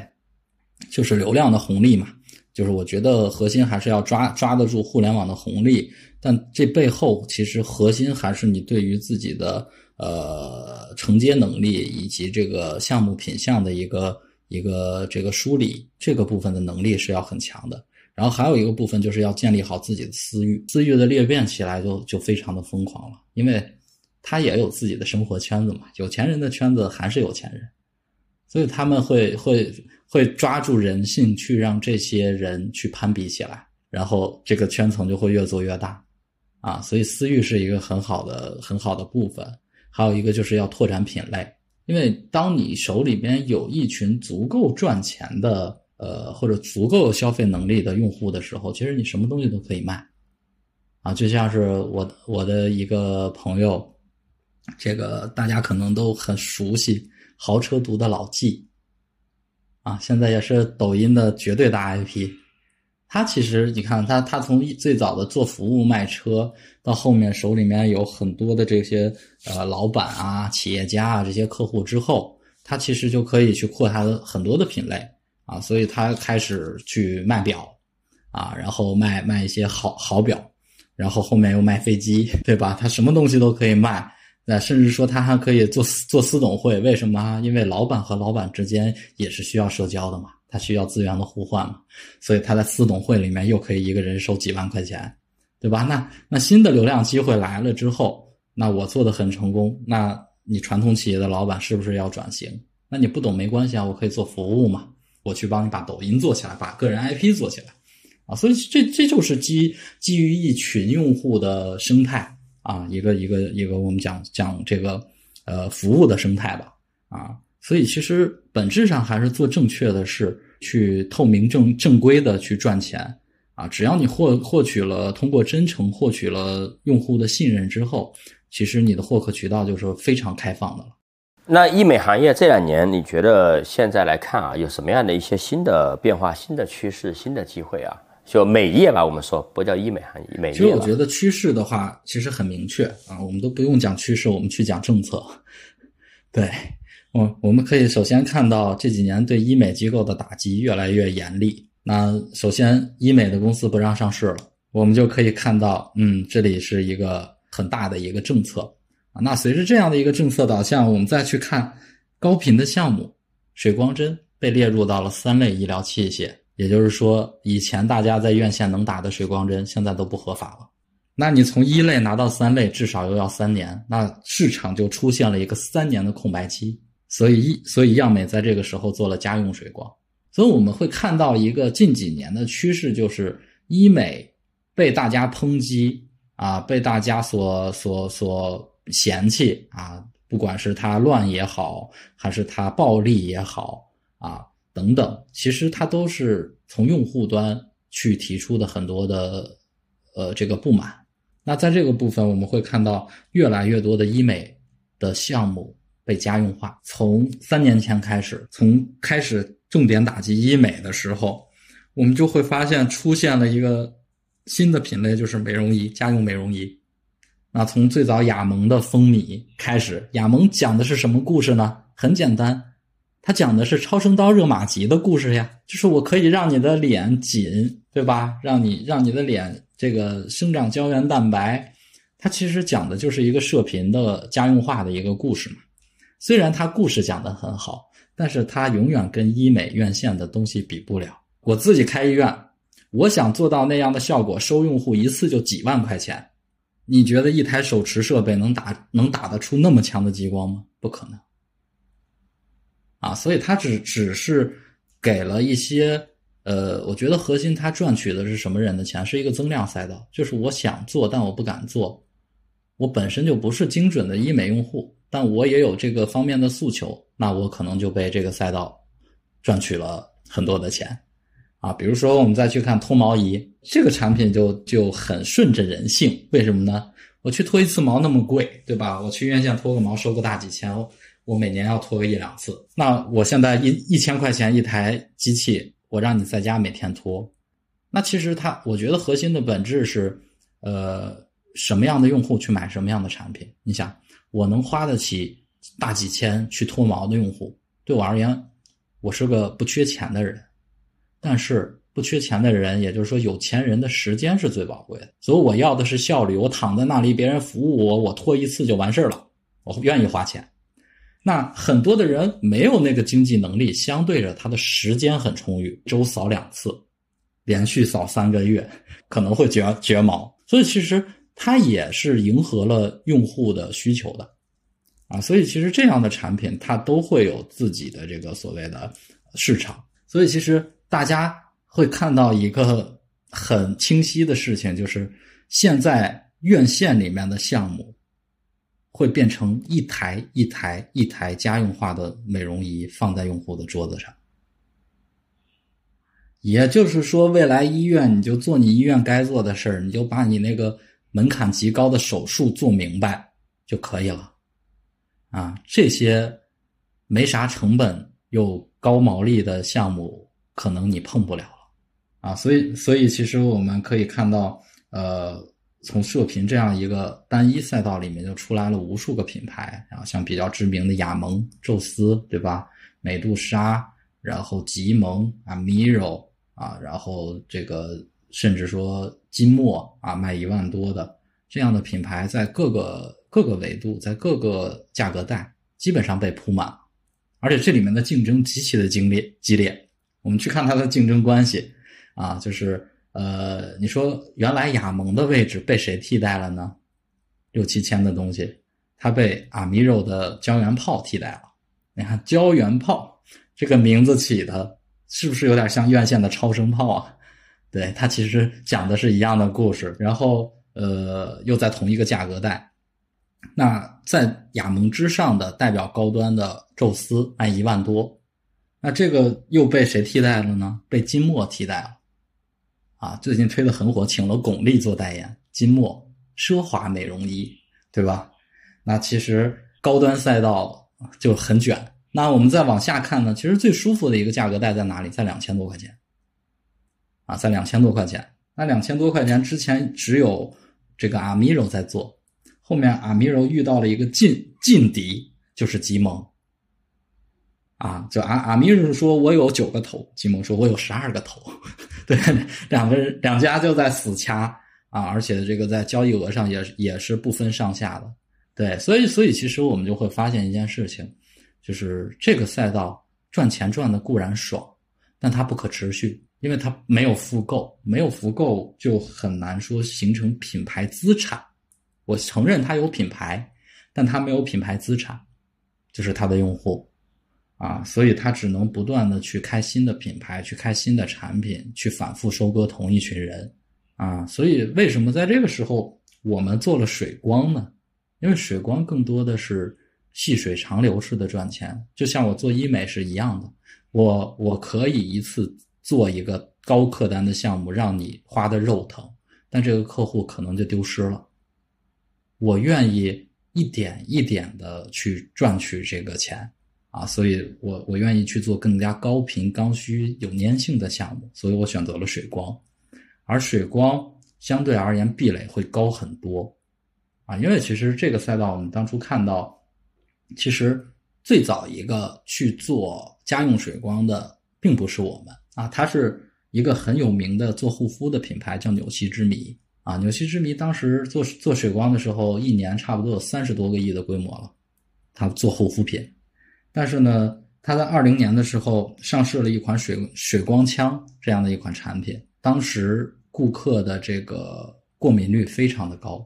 [SPEAKER 3] 就是流量的红利嘛。就是我觉得核心还是要抓抓得住互联网的红利，但这背后其实核心还是你对于自己的呃承接能力以及这个项目品相的一个一个这个梳理，这个部分的能力是要很强的。然后还有一个部分就是要建立好自己的私域，私域的裂变起来就就非常的疯狂了，因为他也有自己的生活圈子嘛，有钱人的圈子还是有钱人，所以他们会会会抓住人性去让这些人去攀比起来，然后这个圈层就会越做越大，啊，所以私域是一个很好的很好的部分，还有一个就是要拓展品类，因为当你手里边有一群足够赚钱的。呃，或者足够有消费能力的用户的时候，其实你什么东西都可以卖，啊，就像是我我的一个朋友，这个大家可能都很熟悉，豪车族的老纪，啊，现在也是抖音的绝对大 IP。他其实你看他他从最早的做服务卖车，到后面手里面有很多的这些呃老板啊、企业家啊这些客户之后，他其实就可以去扩他的很多的品类。啊，所以他开始去卖表，啊，然后卖卖一些好好表，然后后面又卖飞机，对吧？他什么东西都可以卖，那甚至说他还可以做做私董会，为什么？因为老板和老板之间也是需要社交的嘛，他需要资源的互换嘛，所以他在私董会里面又可以一个人收几万块钱，对吧？那那新的流量机会来了之后，那我做的很成功，那你传统企业的老板是不是要转型？那你不懂没关系啊，我可以做服务嘛。我去帮你把抖音做起来，把个人 IP 做起来，啊，所以这这就是基基于一群用户的生态啊，一个一个一个我们讲讲这个呃服务的生态吧，啊，所以其实本质上还是做正确的事，去透明正正规的去赚钱啊，只要你获获取了通过真诚获取了用户的信任之后，其实你的获客渠道就是非常开放的了。
[SPEAKER 2] 那医美行业这两年，你觉得现在来看啊，有什么样的一些新的变化、新的趋势、新的机会啊？就美业吧，我们说不叫医美行业，美业。
[SPEAKER 3] 其实我觉得趋势的话，其实很明确啊，我们都不用讲趋势，我们去讲政策。对，我我们可以首先看到这几年对医美机构的打击越来越严厉。那首先，医美的公司不让上市了，我们就可以看到，嗯，这里是一个很大的一个政策。啊，那随着这样的一个政策导向，我们再去看高频的项目，水光针被列入到了三类医疗器械，也就是说，以前大家在院线能打的水光针，现在都不合法了。那你从一类拿到三类，至少又要三年，那市场就出现了一个三年的空白期。所以，所以样美在这个时候做了家用水光。所以我们会看到一个近几年的趋势，就是医美被大家抨击啊，被大家所所所。嫌弃啊，不管是它乱也好，还是它暴力也好啊，等等，其实它都是从用户端去提出的很多的呃这个不满。那在这个部分，我们会看到越来越多的医美的项目被家用化。从三年前开始，从开始重点打击医美的时候，我们就会发现出现了一个新的品类，就是美容仪，家用美容仪。那从最早雅萌的风靡开始，雅萌讲的是什么故事呢？很简单，它讲的是超声刀热玛吉的故事呀，就是我可以让你的脸紧，对吧？让你让你的脸这个生长胶原蛋白，它其实讲的就是一个射频的家用化的一个故事嘛。虽然它故事讲得很好，但是它永远跟医美院线的东西比不了。我自己开医院，我想做到那样的效果，收用户一次就几万块钱。你觉得一台手持设备能打能打得出那么强的激光吗？不可能。啊，所以它只只是给了一些，呃，我觉得核心它赚取的是什么人的钱？是一个增量赛道，就是我想做，但我不敢做。我本身就不是精准的医美用户，但我也有这个方面的诉求，那我可能就被这个赛道赚取了很多的钱。啊，比如说我们再去看脱毛仪这个产品，就就很顺着人性。为什么呢？我去脱一次毛那么贵，对吧？我去院线脱个毛收个大几千，我每年要脱个一两次。那我现在一一千块钱一台机器，我让你在家每天脱，那其实它，我觉得核心的本质是，呃，什么样的用户去买什么样的产品？你想，我能花得起大几千去脱毛的用户，对我而言，我是个不缺钱的人。但是不缺钱的人，也就是说有钱人的时间是最宝贵的，所以我要的是效率。我躺在那里，别人服务我，我脱一次就完事儿了，我愿意花钱。那很多的人没有那个经济能力，相对着他的时间很充裕，周扫两次，连续扫三个月，可能会绝绝毛。所以其实它也是迎合了用户的需求的，啊，所以其实这样的产品它都会有自己的这个所谓的市场。所以其实。大家会看到一个很清晰的事情，就是现在院线里面的项目会变成一台一台一台家用化的美容仪放在用户的桌子上。也就是说，未来医院你就做你医院该做的事儿，你就把你那个门槛极高的手术做明白就可以了。啊，这些没啥成本又高毛利的项目。可能你碰不了了，啊，所以所以其实我们可以看到，呃，从射频这样一个单一赛道里面就出来了无数个品牌，然后像比较知名的雅萌、宙斯，对吧？美杜莎，然后极萌啊、Miro 啊，然后这个甚至说金墨啊，卖一万多的这样的品牌，在各个各个维度，在各个价格带基本上被铺满，而且这里面的竞争极其的激烈激烈。我们去看它的竞争关系，啊，就是呃，你说原来雅萌的位置被谁替代了呢？六七千的东西，它被阿米肉的胶原炮替代了。你看胶原炮这个名字起的，是不是有点像院线的超声炮啊？对，它其实讲的是一样的故事。然后呃，又在同一个价格带。那在雅萌之上的代表高端的宙斯卖一万多。那这个又被谁替代了呢？被金墨替代了，啊，最近推的很火，请了巩俐做代言，金墨奢华美容仪，对吧？那其实高端赛道就很卷。那我们再往下看呢，其实最舒服的一个价格带在哪里？在两千多块钱，啊，在两千多块钱。那两千多块钱之前只有这个阿米柔在做，后面阿米柔遇到了一个劲劲敌，就是吉蒙。啊，就阿阿米是说，我有九个头，吉蒙说，我有十二个头，对，两个人两家就在死掐啊，而且这个在交易额上也也是不分上下的，对，所以所以其实我们就会发现一件事情，就是这个赛道赚钱赚的固然爽，但它不可持续，因为它没有复购，没有复购就很难说形成品牌资产。我承认它有品牌，但它没有品牌资产，就是它的用户。啊，所以他只能不断的去开新的品牌，去开新的产品，去反复收割同一群人，啊，所以为什么在这个时候我们做了水光呢？因为水光更多的是细水长流式的赚钱，就像我做医美是一样的，我我可以一次做一个高客单的项目，让你花的肉疼，但这个客户可能就丢失了，我愿意一点一点的去赚取这个钱。啊，所以我我愿意去做更加高频、刚需、有粘性的项目，所以我选择了水光，而水光相对而言壁垒会高很多，啊，因为其实这个赛道我们当初看到，其实最早一个去做家用水光的并不是我们啊，它是一个很有名的做护肤的品牌，叫纽西之谜啊。纽西之谜当时做做水光的时候，一年差不多有三十多个亿的规模了，它做护肤品，但是呢。他在二零年的时候上市了一款水水光枪这样的一款产品，当时顾客的这个过敏率非常的高，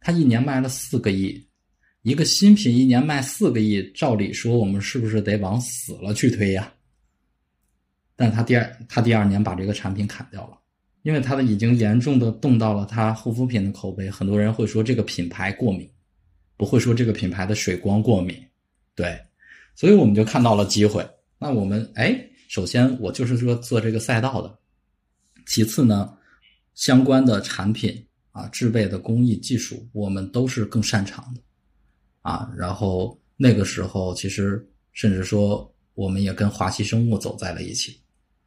[SPEAKER 3] 他一年卖了四个亿，一个新品一年卖四个亿，照理说我们是不是得往死了去推呀？但他第二他第二年把这个产品砍掉了，因为他的已经严重的动到了他护肤品的口碑，很多人会说这个品牌过敏，不会说这个品牌的水光过敏，对。所以我们就看到了机会。那我们哎，首先我就是说做这个赛道的，其次呢，相关的产品啊，制备的工艺技术，我们都是更擅长的啊。然后那个时候，其实甚至说，我们也跟华西生物走在了一起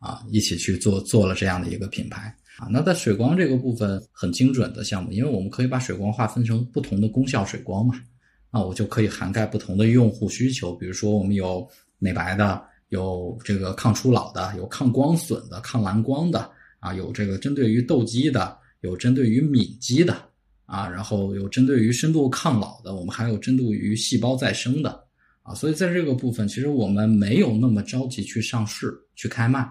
[SPEAKER 3] 啊，一起去做做了这样的一个品牌啊。那在水光这个部分很精准的项目，因为我们可以把水光划分成不同的功效水光嘛。啊我就可以涵盖不同的用户需求，比如说我们有美白的，有这个抗初老的，有抗光损的、抗蓝光的啊，有这个针对于痘肌的，有针对于敏肌的啊，然后有针对于深度抗老的，我们还有针对于细胞再生的啊，所以在这个部分，其实我们没有那么着急去上市去开卖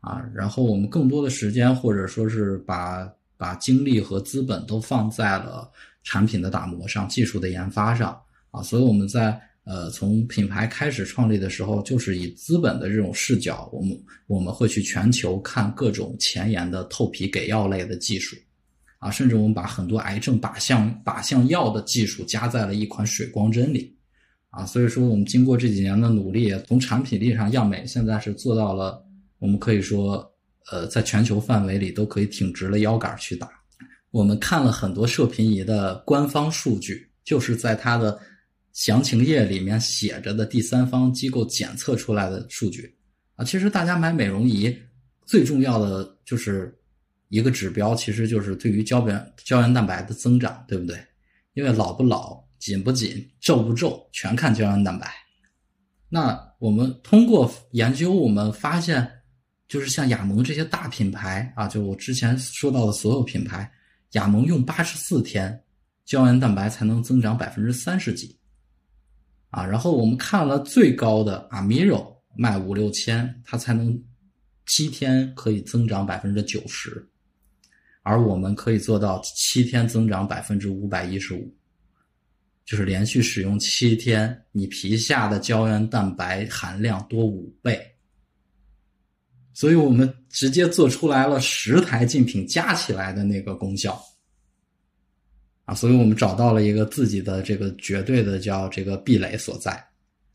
[SPEAKER 3] 啊，然后我们更多的时间或者说是把把精力和资本都放在了。产品的打磨上，技术的研发上啊，所以我们在呃从品牌开始创立的时候，就是以资本的这种视角，我们我们会去全球看各种前沿的透皮给药类的技术啊，甚至我们把很多癌症靶向靶向药的技术加在了一款水光针里啊，所以说我们经过这几年的努力，从产品力上，样美现在是做到了，我们可以说呃在全球范围里都可以挺直了腰杆去打。我们看了很多射频仪的官方数据，就是在它的详情页里面写着的第三方机构检测出来的数据啊。其实大家买美容仪最重要的就是一个指标，其实就是对于胶原胶原蛋白的增长，对不对？因为老不老、紧不紧、皱不皱，全看胶原蛋白。那我们通过研究，我们发现，就是像雅萌这些大品牌啊，就我之前说到的所有品牌。雅萌用八十四天，胶原蛋白才能增长百分之三十几，啊，然后我们看了最高的阿米柔卖五六千，它才能七天可以增长百分之九十，而我们可以做到七天增长百分之五百一十五，就是连续使用七天，你皮下的胶原蛋白含量多五倍。所以我们直接做出来了十台竞品加起来的那个功效，啊，所以我们找到了一个自己的这个绝对的叫这个壁垒所在，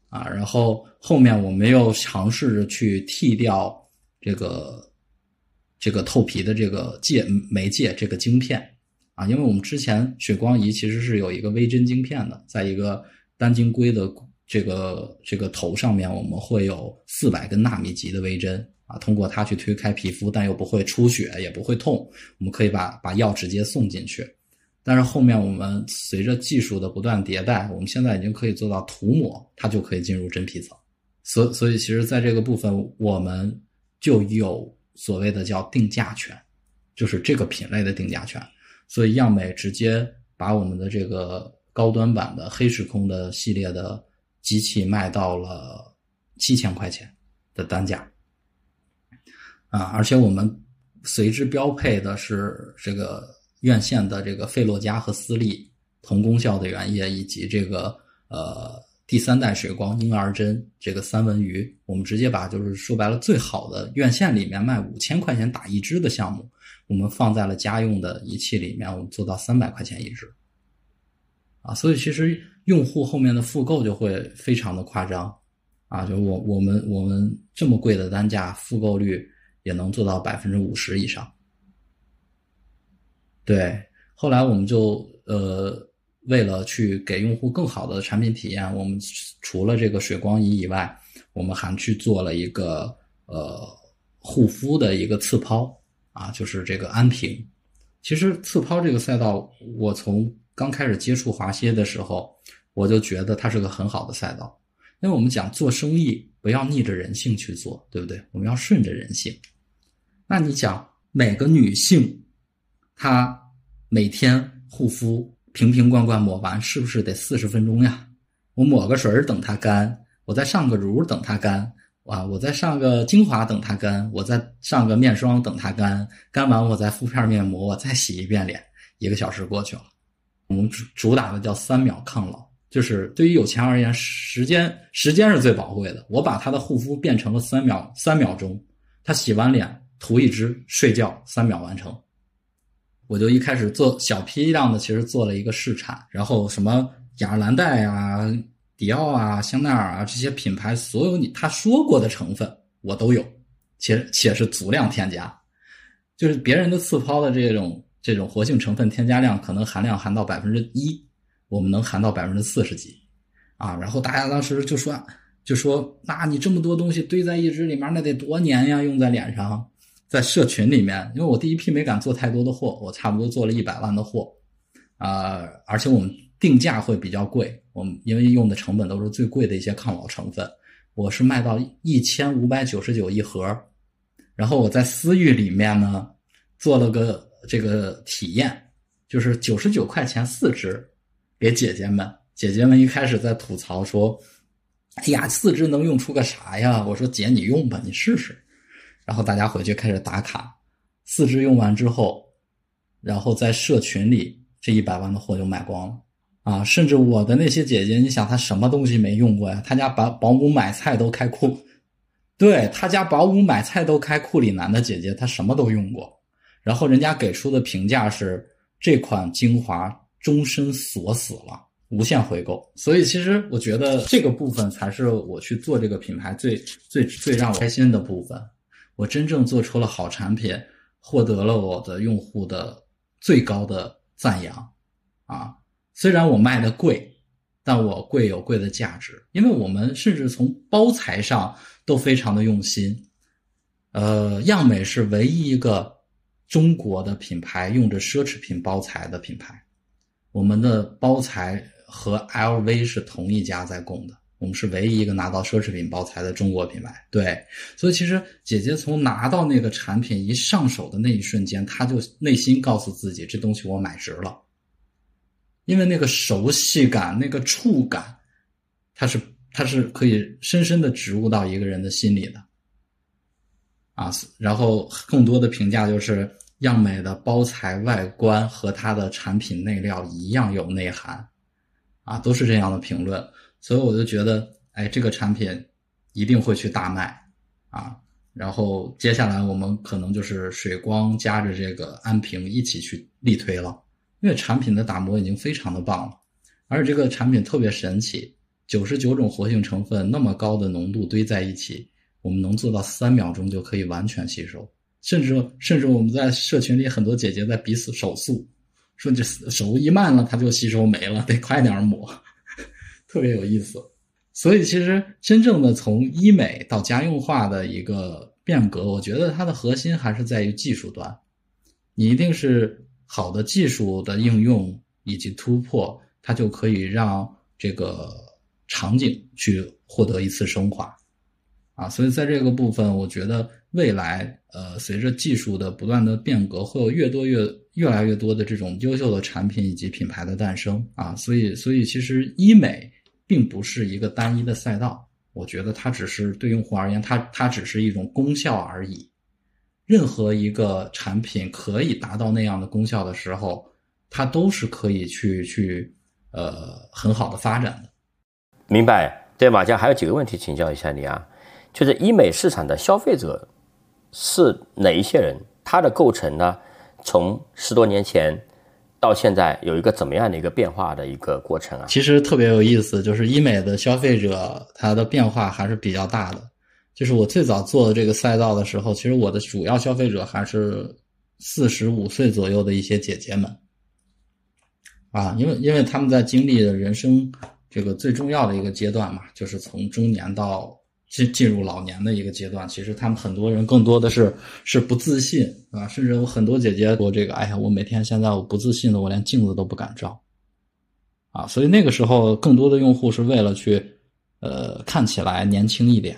[SPEAKER 3] 啊，然后后面我们又尝试着去剃掉这个这个透皮的这个介媒介这个晶片，啊，因为我们之前水光仪其实是有一个微针晶片的，在一个单晶硅的这个这个头上面，我们会有四百根纳米级的微针。啊，通过它去推开皮肤，但又不会出血，也不会痛。我们可以把把药直接送进去。但是后面我们随着技术的不断迭代，我们现在已经可以做到涂抹，它就可以进入真皮层。所所以，其实在这个部分，我们就有所谓的叫定价权，就是这个品类的定价权。所以，样美直接把我们的这个高端版的黑时空的系列的机器卖到了七千块钱的单价。啊，而且我们随之标配的是这个院线的这个费洛嘉和斯利同功效的原液，以及这个呃第三代水光婴儿针这个三文鱼。我们直接把就是说白了最好的院线里面卖五千块钱打一支的项目，我们放在了家用的仪器里面，我们做到三百块钱一支。啊，所以其实用户后面的复购就会非常的夸张，啊，就我我们我们这么贵的单价，复购率。也能做到百分之五十以上。对，后来我们就呃，为了去给用户更好的产品体验，我们除了这个水光仪以外，我们还去做了一个呃护肤的一个次抛啊，就是这个安瓶。其实次抛这个赛道，我从刚开始接触华蝎的时候，我就觉得它是个很好的赛道，因为我们讲做生意不要逆着人性去做，对不对？我们要顺着人性。那你想每个女性，她每天护肤瓶瓶罐罐抹完，是不是得四十分钟呀？我抹个水儿等它干，我再上个乳等它干，啊，我再上个精华等它干，我再上个面霜等它干，干完我再敷片面膜，我再洗一遍脸，一个小时过去了。我们主主打的叫三秒抗老，就是对于有钱而言，时间时间是最宝贵的。我把他的护肤变成了三秒三秒钟，他洗完脸涂一支，睡觉三秒完成。我就一开始做小批量的，其实做了一个试产，然后什么雅诗兰黛啊、迪奥啊、香奈儿啊这些品牌，所有你他说过的成分我都有，且且是足量添加，就是别人的次抛的这种这种活性成分添加量可能含量含到百分之一，我们能含到百分之四十几，啊，然后大家当时就说就说，那你这么多东西堆在一支里面，那得多粘呀，用在脸上。在社群里面，因为我第一批没敢做太多的货，我差不多做了一百万的货，啊，而且我们定价会比较贵，我们因为用的成本都是最贵的一些抗老成分，我是卖到一千五百九十九一盒，然后我在私域里面呢做了个这个体验，就是九十九块钱四支，给姐姐们，姐姐们一开始在吐槽说，哎呀，四支能用出个啥呀？我说姐你用吧，你试试。然后大家回去开始打卡，四支用完之后，然后在社群里这一百万的货就卖光了啊！甚至我的那些姐姐，你想她什么东西没用过呀？她家保保姆买菜都开库，对她家保姆买菜都开库里南的姐姐，她什么都用过，然后人家给出的评价是这款精华终身锁死了，无限回购。所以其实我觉得这个部分才是我去做这个品牌最最最让我开心的部分。我真正做出了好产品，获得了我的用户的最高的赞扬，啊，虽然我卖的贵，但我贵有贵的价值，因为我们甚至从包材上都非常的用心。呃，样美是唯一一个中国的品牌用着奢侈品包材的品牌，我们的包材和 LV 是同一家在供的。我们是唯一一个拿到奢侈品包材的中国品牌，对，所以其实姐姐从拿到那个产品一上手的那一瞬间，她就内心告诉自己，这东西我买值了，因为那个熟悉感、那个触感，它是它是可以深深的植入到一个人的心里的，啊，然后更多的评价就是样美的包材外观和它的产品内料一样有内涵，啊，都是这样的评论。所以我就觉得，哎，这个产品一定会去大卖啊！然后接下来我们可能就是水光加着这个安瓶一起去力推了，因为产品的打磨已经非常的棒了，而且这个产品特别神奇，九十九种活性成分那么高的浓度堆在一起，我们能做到三秒钟就可以完全吸收，甚至甚至我们在社群里很多姐姐在比手速，说这手一慢了它就吸收没了，得快点抹。特别有意思，所以其实真正的从医美到家用化的一个变革，我觉得它的核心还是在于技术端。你一定是好的技术的应用以及突破，它就可以让这个场景去获得一次升华啊。所以在这个部分，我觉得未来呃，随着技术的不断的变革，会有越多越越来越多的这种优秀的产品以及品牌的诞生啊。所以，所以其实医美。并不是一个单一的赛道，我觉得它只是对用户而言，它它只是一种功效而已。任何一个产品可以达到那样的功效的时候，它都是可以去去呃很好的发展的。
[SPEAKER 2] 明白？对，马佳还有几个问题请教一下你啊，就是医美市场的消费者是哪一些人？它的构成呢？从十多年前。到现在有一个怎么样的一个变化的一个过程啊？
[SPEAKER 3] 其实特别有意思，就是医美的消费者他的变化还是比较大的。就是我最早做的这个赛道的时候，其实我的主要消费者还是四十五岁左右的一些姐姐们啊，因为因为他们在经历了人生这个最重要的一个阶段嘛，就是从中年到。进进入老年的一个阶段，其实他们很多人更多的是是不自信啊，甚至有很多姐姐说这个，哎呀，我每天现在我不自信的，我连镜子都不敢照。啊，所以那个时候更多的用户是为了去呃看起来年轻一点，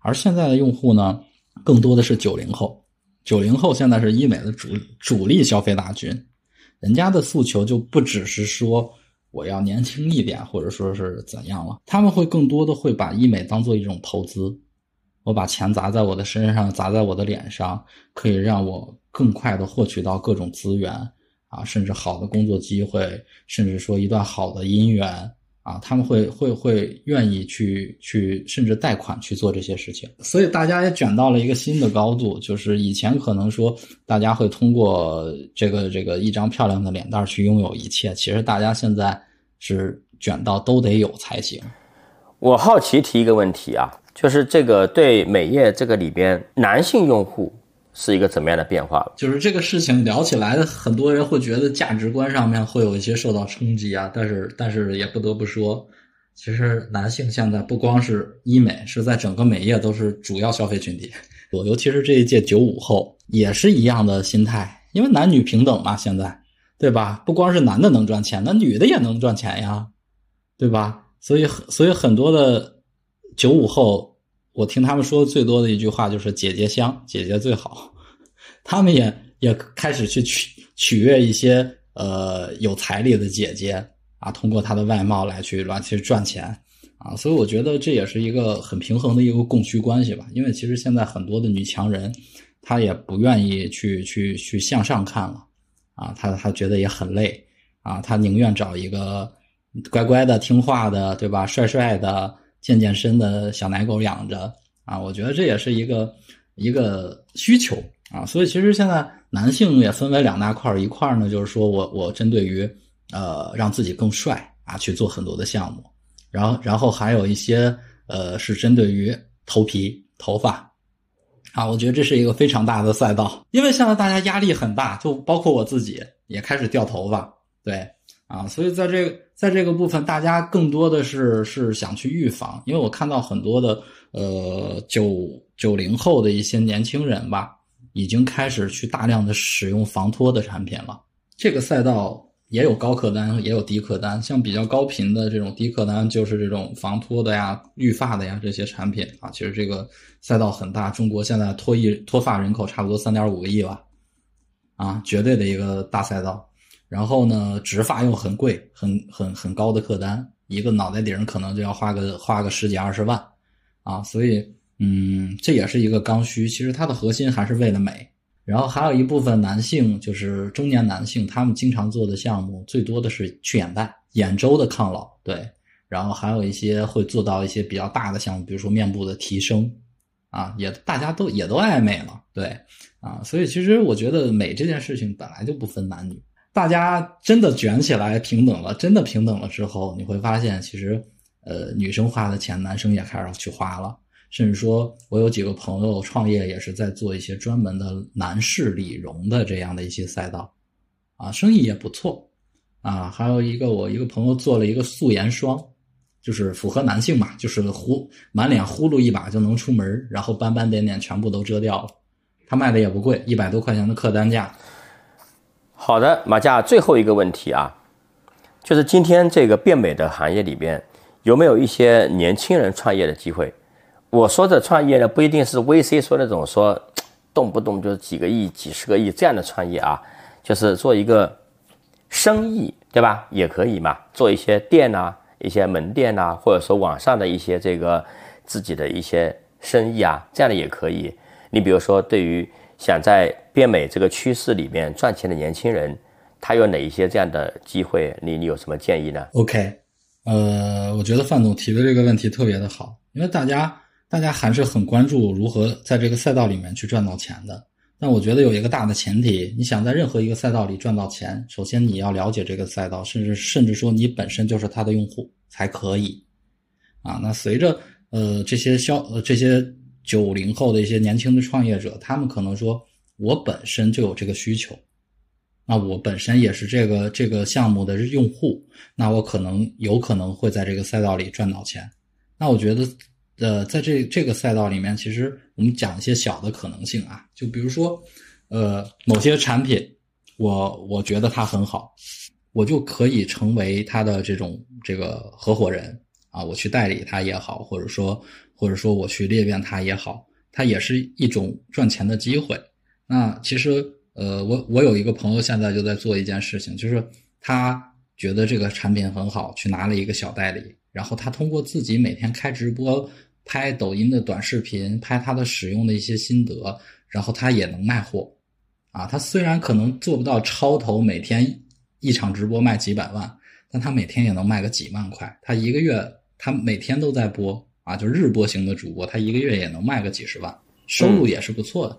[SPEAKER 3] 而现在的用户呢，更多的是九零后，九零后现在是医美的主主力消费大军，人家的诉求就不只是说我要年轻一点，或者说是怎样了，他们会更多的会把医美当做一种投资。我把钱砸在我的身上，砸在我的脸上，可以让我更快的获取到各种资源啊，甚至好的工作机会，甚至说一段好的姻缘啊，他们会会会愿意去去，甚至贷款去做这些事情。所以大家也卷到了一个新的高度，就是以前可能说大家会通过这个这个一张漂亮的脸蛋去拥有一切，其实大家现在是卷到都得有才行。
[SPEAKER 2] 我好奇提一个问题啊。就是这个对美业这个里边男性用户是一个怎么样的变化？
[SPEAKER 3] 就是这个事情聊起来，很多人会觉得价值观上面会有一些受到冲击啊。但是，但是也不得不说，其实男性现在不光是医美，是在整个美业都是主要消费群体。我尤其是这一届九五后也是一样的心态，因为男女平等嘛，现在对吧？不光是男的能赚钱，那女的也能赚钱呀，对吧？所以，所以很多的。九五后，我听他们说最多的一句话就是“姐姐香，姐姐最好”。他们也也开始去取取悦一些呃有财力的姐姐啊，通过她的外貌来去乱去赚钱啊。所以我觉得这也是一个很平衡的一个供需关系吧。因为其实现在很多的女强人，她也不愿意去去去向上看了啊，她她觉得也很累啊，她宁愿找一个乖乖的、听话的，对吧？帅帅的。健健身的小奶狗养着啊，我觉得这也是一个一个需求啊，所以其实现在男性也分为两大块一块呢就是说我我针对于呃让自己更帅啊去做很多的项目，然后然后还有一些呃是针对于头皮头发啊，我觉得这是一个非常大的赛道，因为现在大家压力很大，就包括我自己也开始掉头发，对。啊，所以在这在这个部分，大家更多的是是想去预防，因为我看到很多的呃九九零后的一些年轻人吧，已经开始去大量的使用防脱的产品了。这个赛道也有高客单，也有低客单，像比较高频的这种低客单，就是这种防脱的呀、绿发的呀这些产品啊。其实这个赛道很大，中国现在脱亿脱发人口差不多三点五个亿吧，啊，绝对的一个大赛道。然后呢，植发又很贵，很很很高的客单，一个脑袋顶可能就要花个花个十几二十万，啊，所以嗯，这也是一个刚需。其实它的核心还是为了美。然后还有一部分男性，就是中年男性，他们经常做的项目最多的是去眼袋、眼周的抗老，对。然后还有一些会做到一些比较大的项目，比如说面部的提升，啊，也大家都也都爱美了，对，啊，所以其实我觉得美这件事情本来就不分男女。大家真的卷起来平等了，真的平等了之后，你会发现，其实，呃，女生花的钱，男生也开始去花了。甚至说，我有几个朋友创业，也是在做一些专门的男士理容的这样的一些赛道，啊，生意也不错，啊，还有一个我一个朋友做了一个素颜霜，就是符合男性嘛，就是呼满脸呼噜一把就能出门，然后斑斑点点全部都遮掉了，他卖的也不贵，一百多块钱的客单价。
[SPEAKER 2] 好的，马甲，最后一个问题啊，就是今天这个变美的行业里边，有没有一些年轻人创业的机会？我说的创业呢，不一定是 VC 说那种说动不动就是几个亿、几十个亿这样的创业啊，就是做一个生意，对吧？也可以嘛，做一些店呐、一些门店呐，或者说网上的一些这个自己的一些生意啊，这样的也可以。你比如说，对于想在变美这个趋势里面赚钱的年轻人，他有哪一些这样的机会？你你有什么建议呢
[SPEAKER 3] ？OK，呃，我觉得范总提的这个问题特别的好，因为大家大家还是很关注如何在这个赛道里面去赚到钱的。但我觉得有一个大的前提，你想在任何一个赛道里赚到钱，首先你要了解这个赛道，甚至甚至说你本身就是他的用户才可以。啊，那随着呃这些消呃这些。九零后的一些年轻的创业者，他们可能说，我本身就有这个需求，那我本身也是这个这个项目的用户，那我可能有可能会在这个赛道里赚到钱。那我觉得，呃，在这这个赛道里面，其实我们讲一些小的可能性啊，就比如说，呃，某些产品，我我觉得它很好，我就可以成为他的这种这个合伙人啊，我去代理它也好，或者说或者说我去裂变它也好，它也是一种赚钱的机会。那其实呃，我我有一个朋友现在就在做一件事情，就是他觉得这个产品很好，去拿了一个小代理，然后他通过自己每天开直播、拍抖音的短视频，拍他的使用的一些心得，然后他也能卖货。啊，他虽然可能做不到超投每天一场直播卖几百万，但他每天也能卖个几万块。他一个月，他每天都在播啊，就日播型的主播，他一个月也能卖个几十万，收入也是不错的。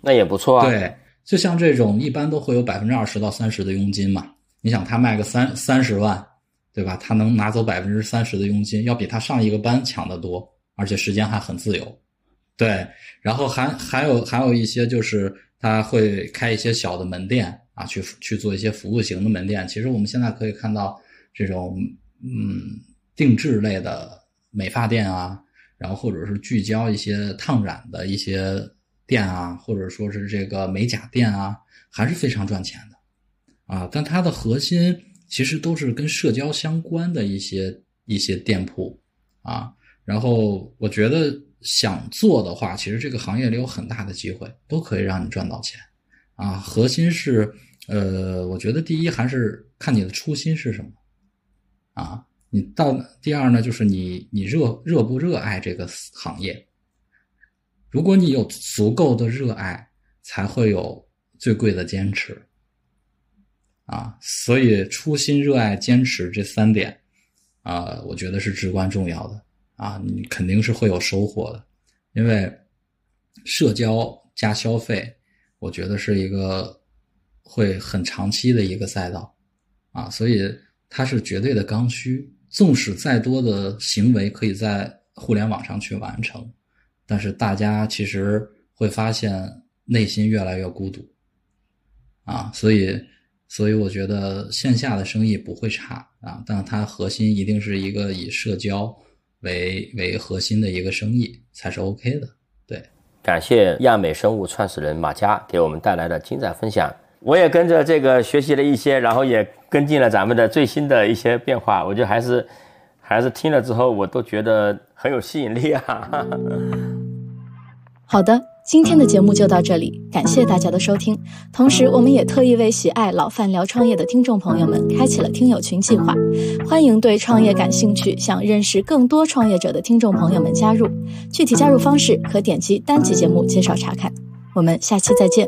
[SPEAKER 2] 那也不错啊。
[SPEAKER 3] 对，就像这种一般都会有百分之二十到三十的佣金嘛。你想他卖个三三十万，对吧？他能拿走百分之三十的佣金，要比他上一个班强得多，而且时间还很自由。对，然后还还有还有一些就是。他会开一些小的门店啊，去去做一些服务型的门店。其实我们现在可以看到这种嗯定制类的美发店啊，然后或者是聚焦一些烫染的一些店啊，或者说是这个美甲店啊，还是非常赚钱的啊。但它的核心其实都是跟社交相关的一些一些店铺啊。然后我觉得。想做的话，其实这个行业里有很大的机会，都可以让你赚到钱，啊，核心是，呃，我觉得第一还是看你的初心是什么，啊，你到第二呢，就是你你热热不热爱这个行业，如果你有足够的热爱，才会有最贵的坚持，啊，所以初心、热爱、坚持这三点，啊，我觉得是至关重要的。啊，你肯定是会有收获的，因为社交加消费，我觉得是一个会很长期的一个赛道啊，所以它是绝对的刚需。纵使再多的行为可以在互联网上去完成，但是大家其实会发现内心越来越孤独啊，所以，所以我觉得线下的生意不会差啊，但它核心一定是一个以社交。为为核心的一个生意才是 OK 的，对。
[SPEAKER 2] 感谢亚美生物创始人马佳给我们带来的精彩分享，我也跟着这个学习了一些，然后也跟进了咱们的最新的一些变化，我觉得还是还是听了之后，我都觉得很有吸引力啊。
[SPEAKER 1] 好的。今天的节目就到这里，感谢大家的收听。同时，我们也特意为喜爱老范聊创业的听众朋友们开启了听友群计划，欢迎对创业感兴趣、想认识更多创业者的听众朋友们加入。具体加入方式可点击单集节目介绍查看。我们下期再见。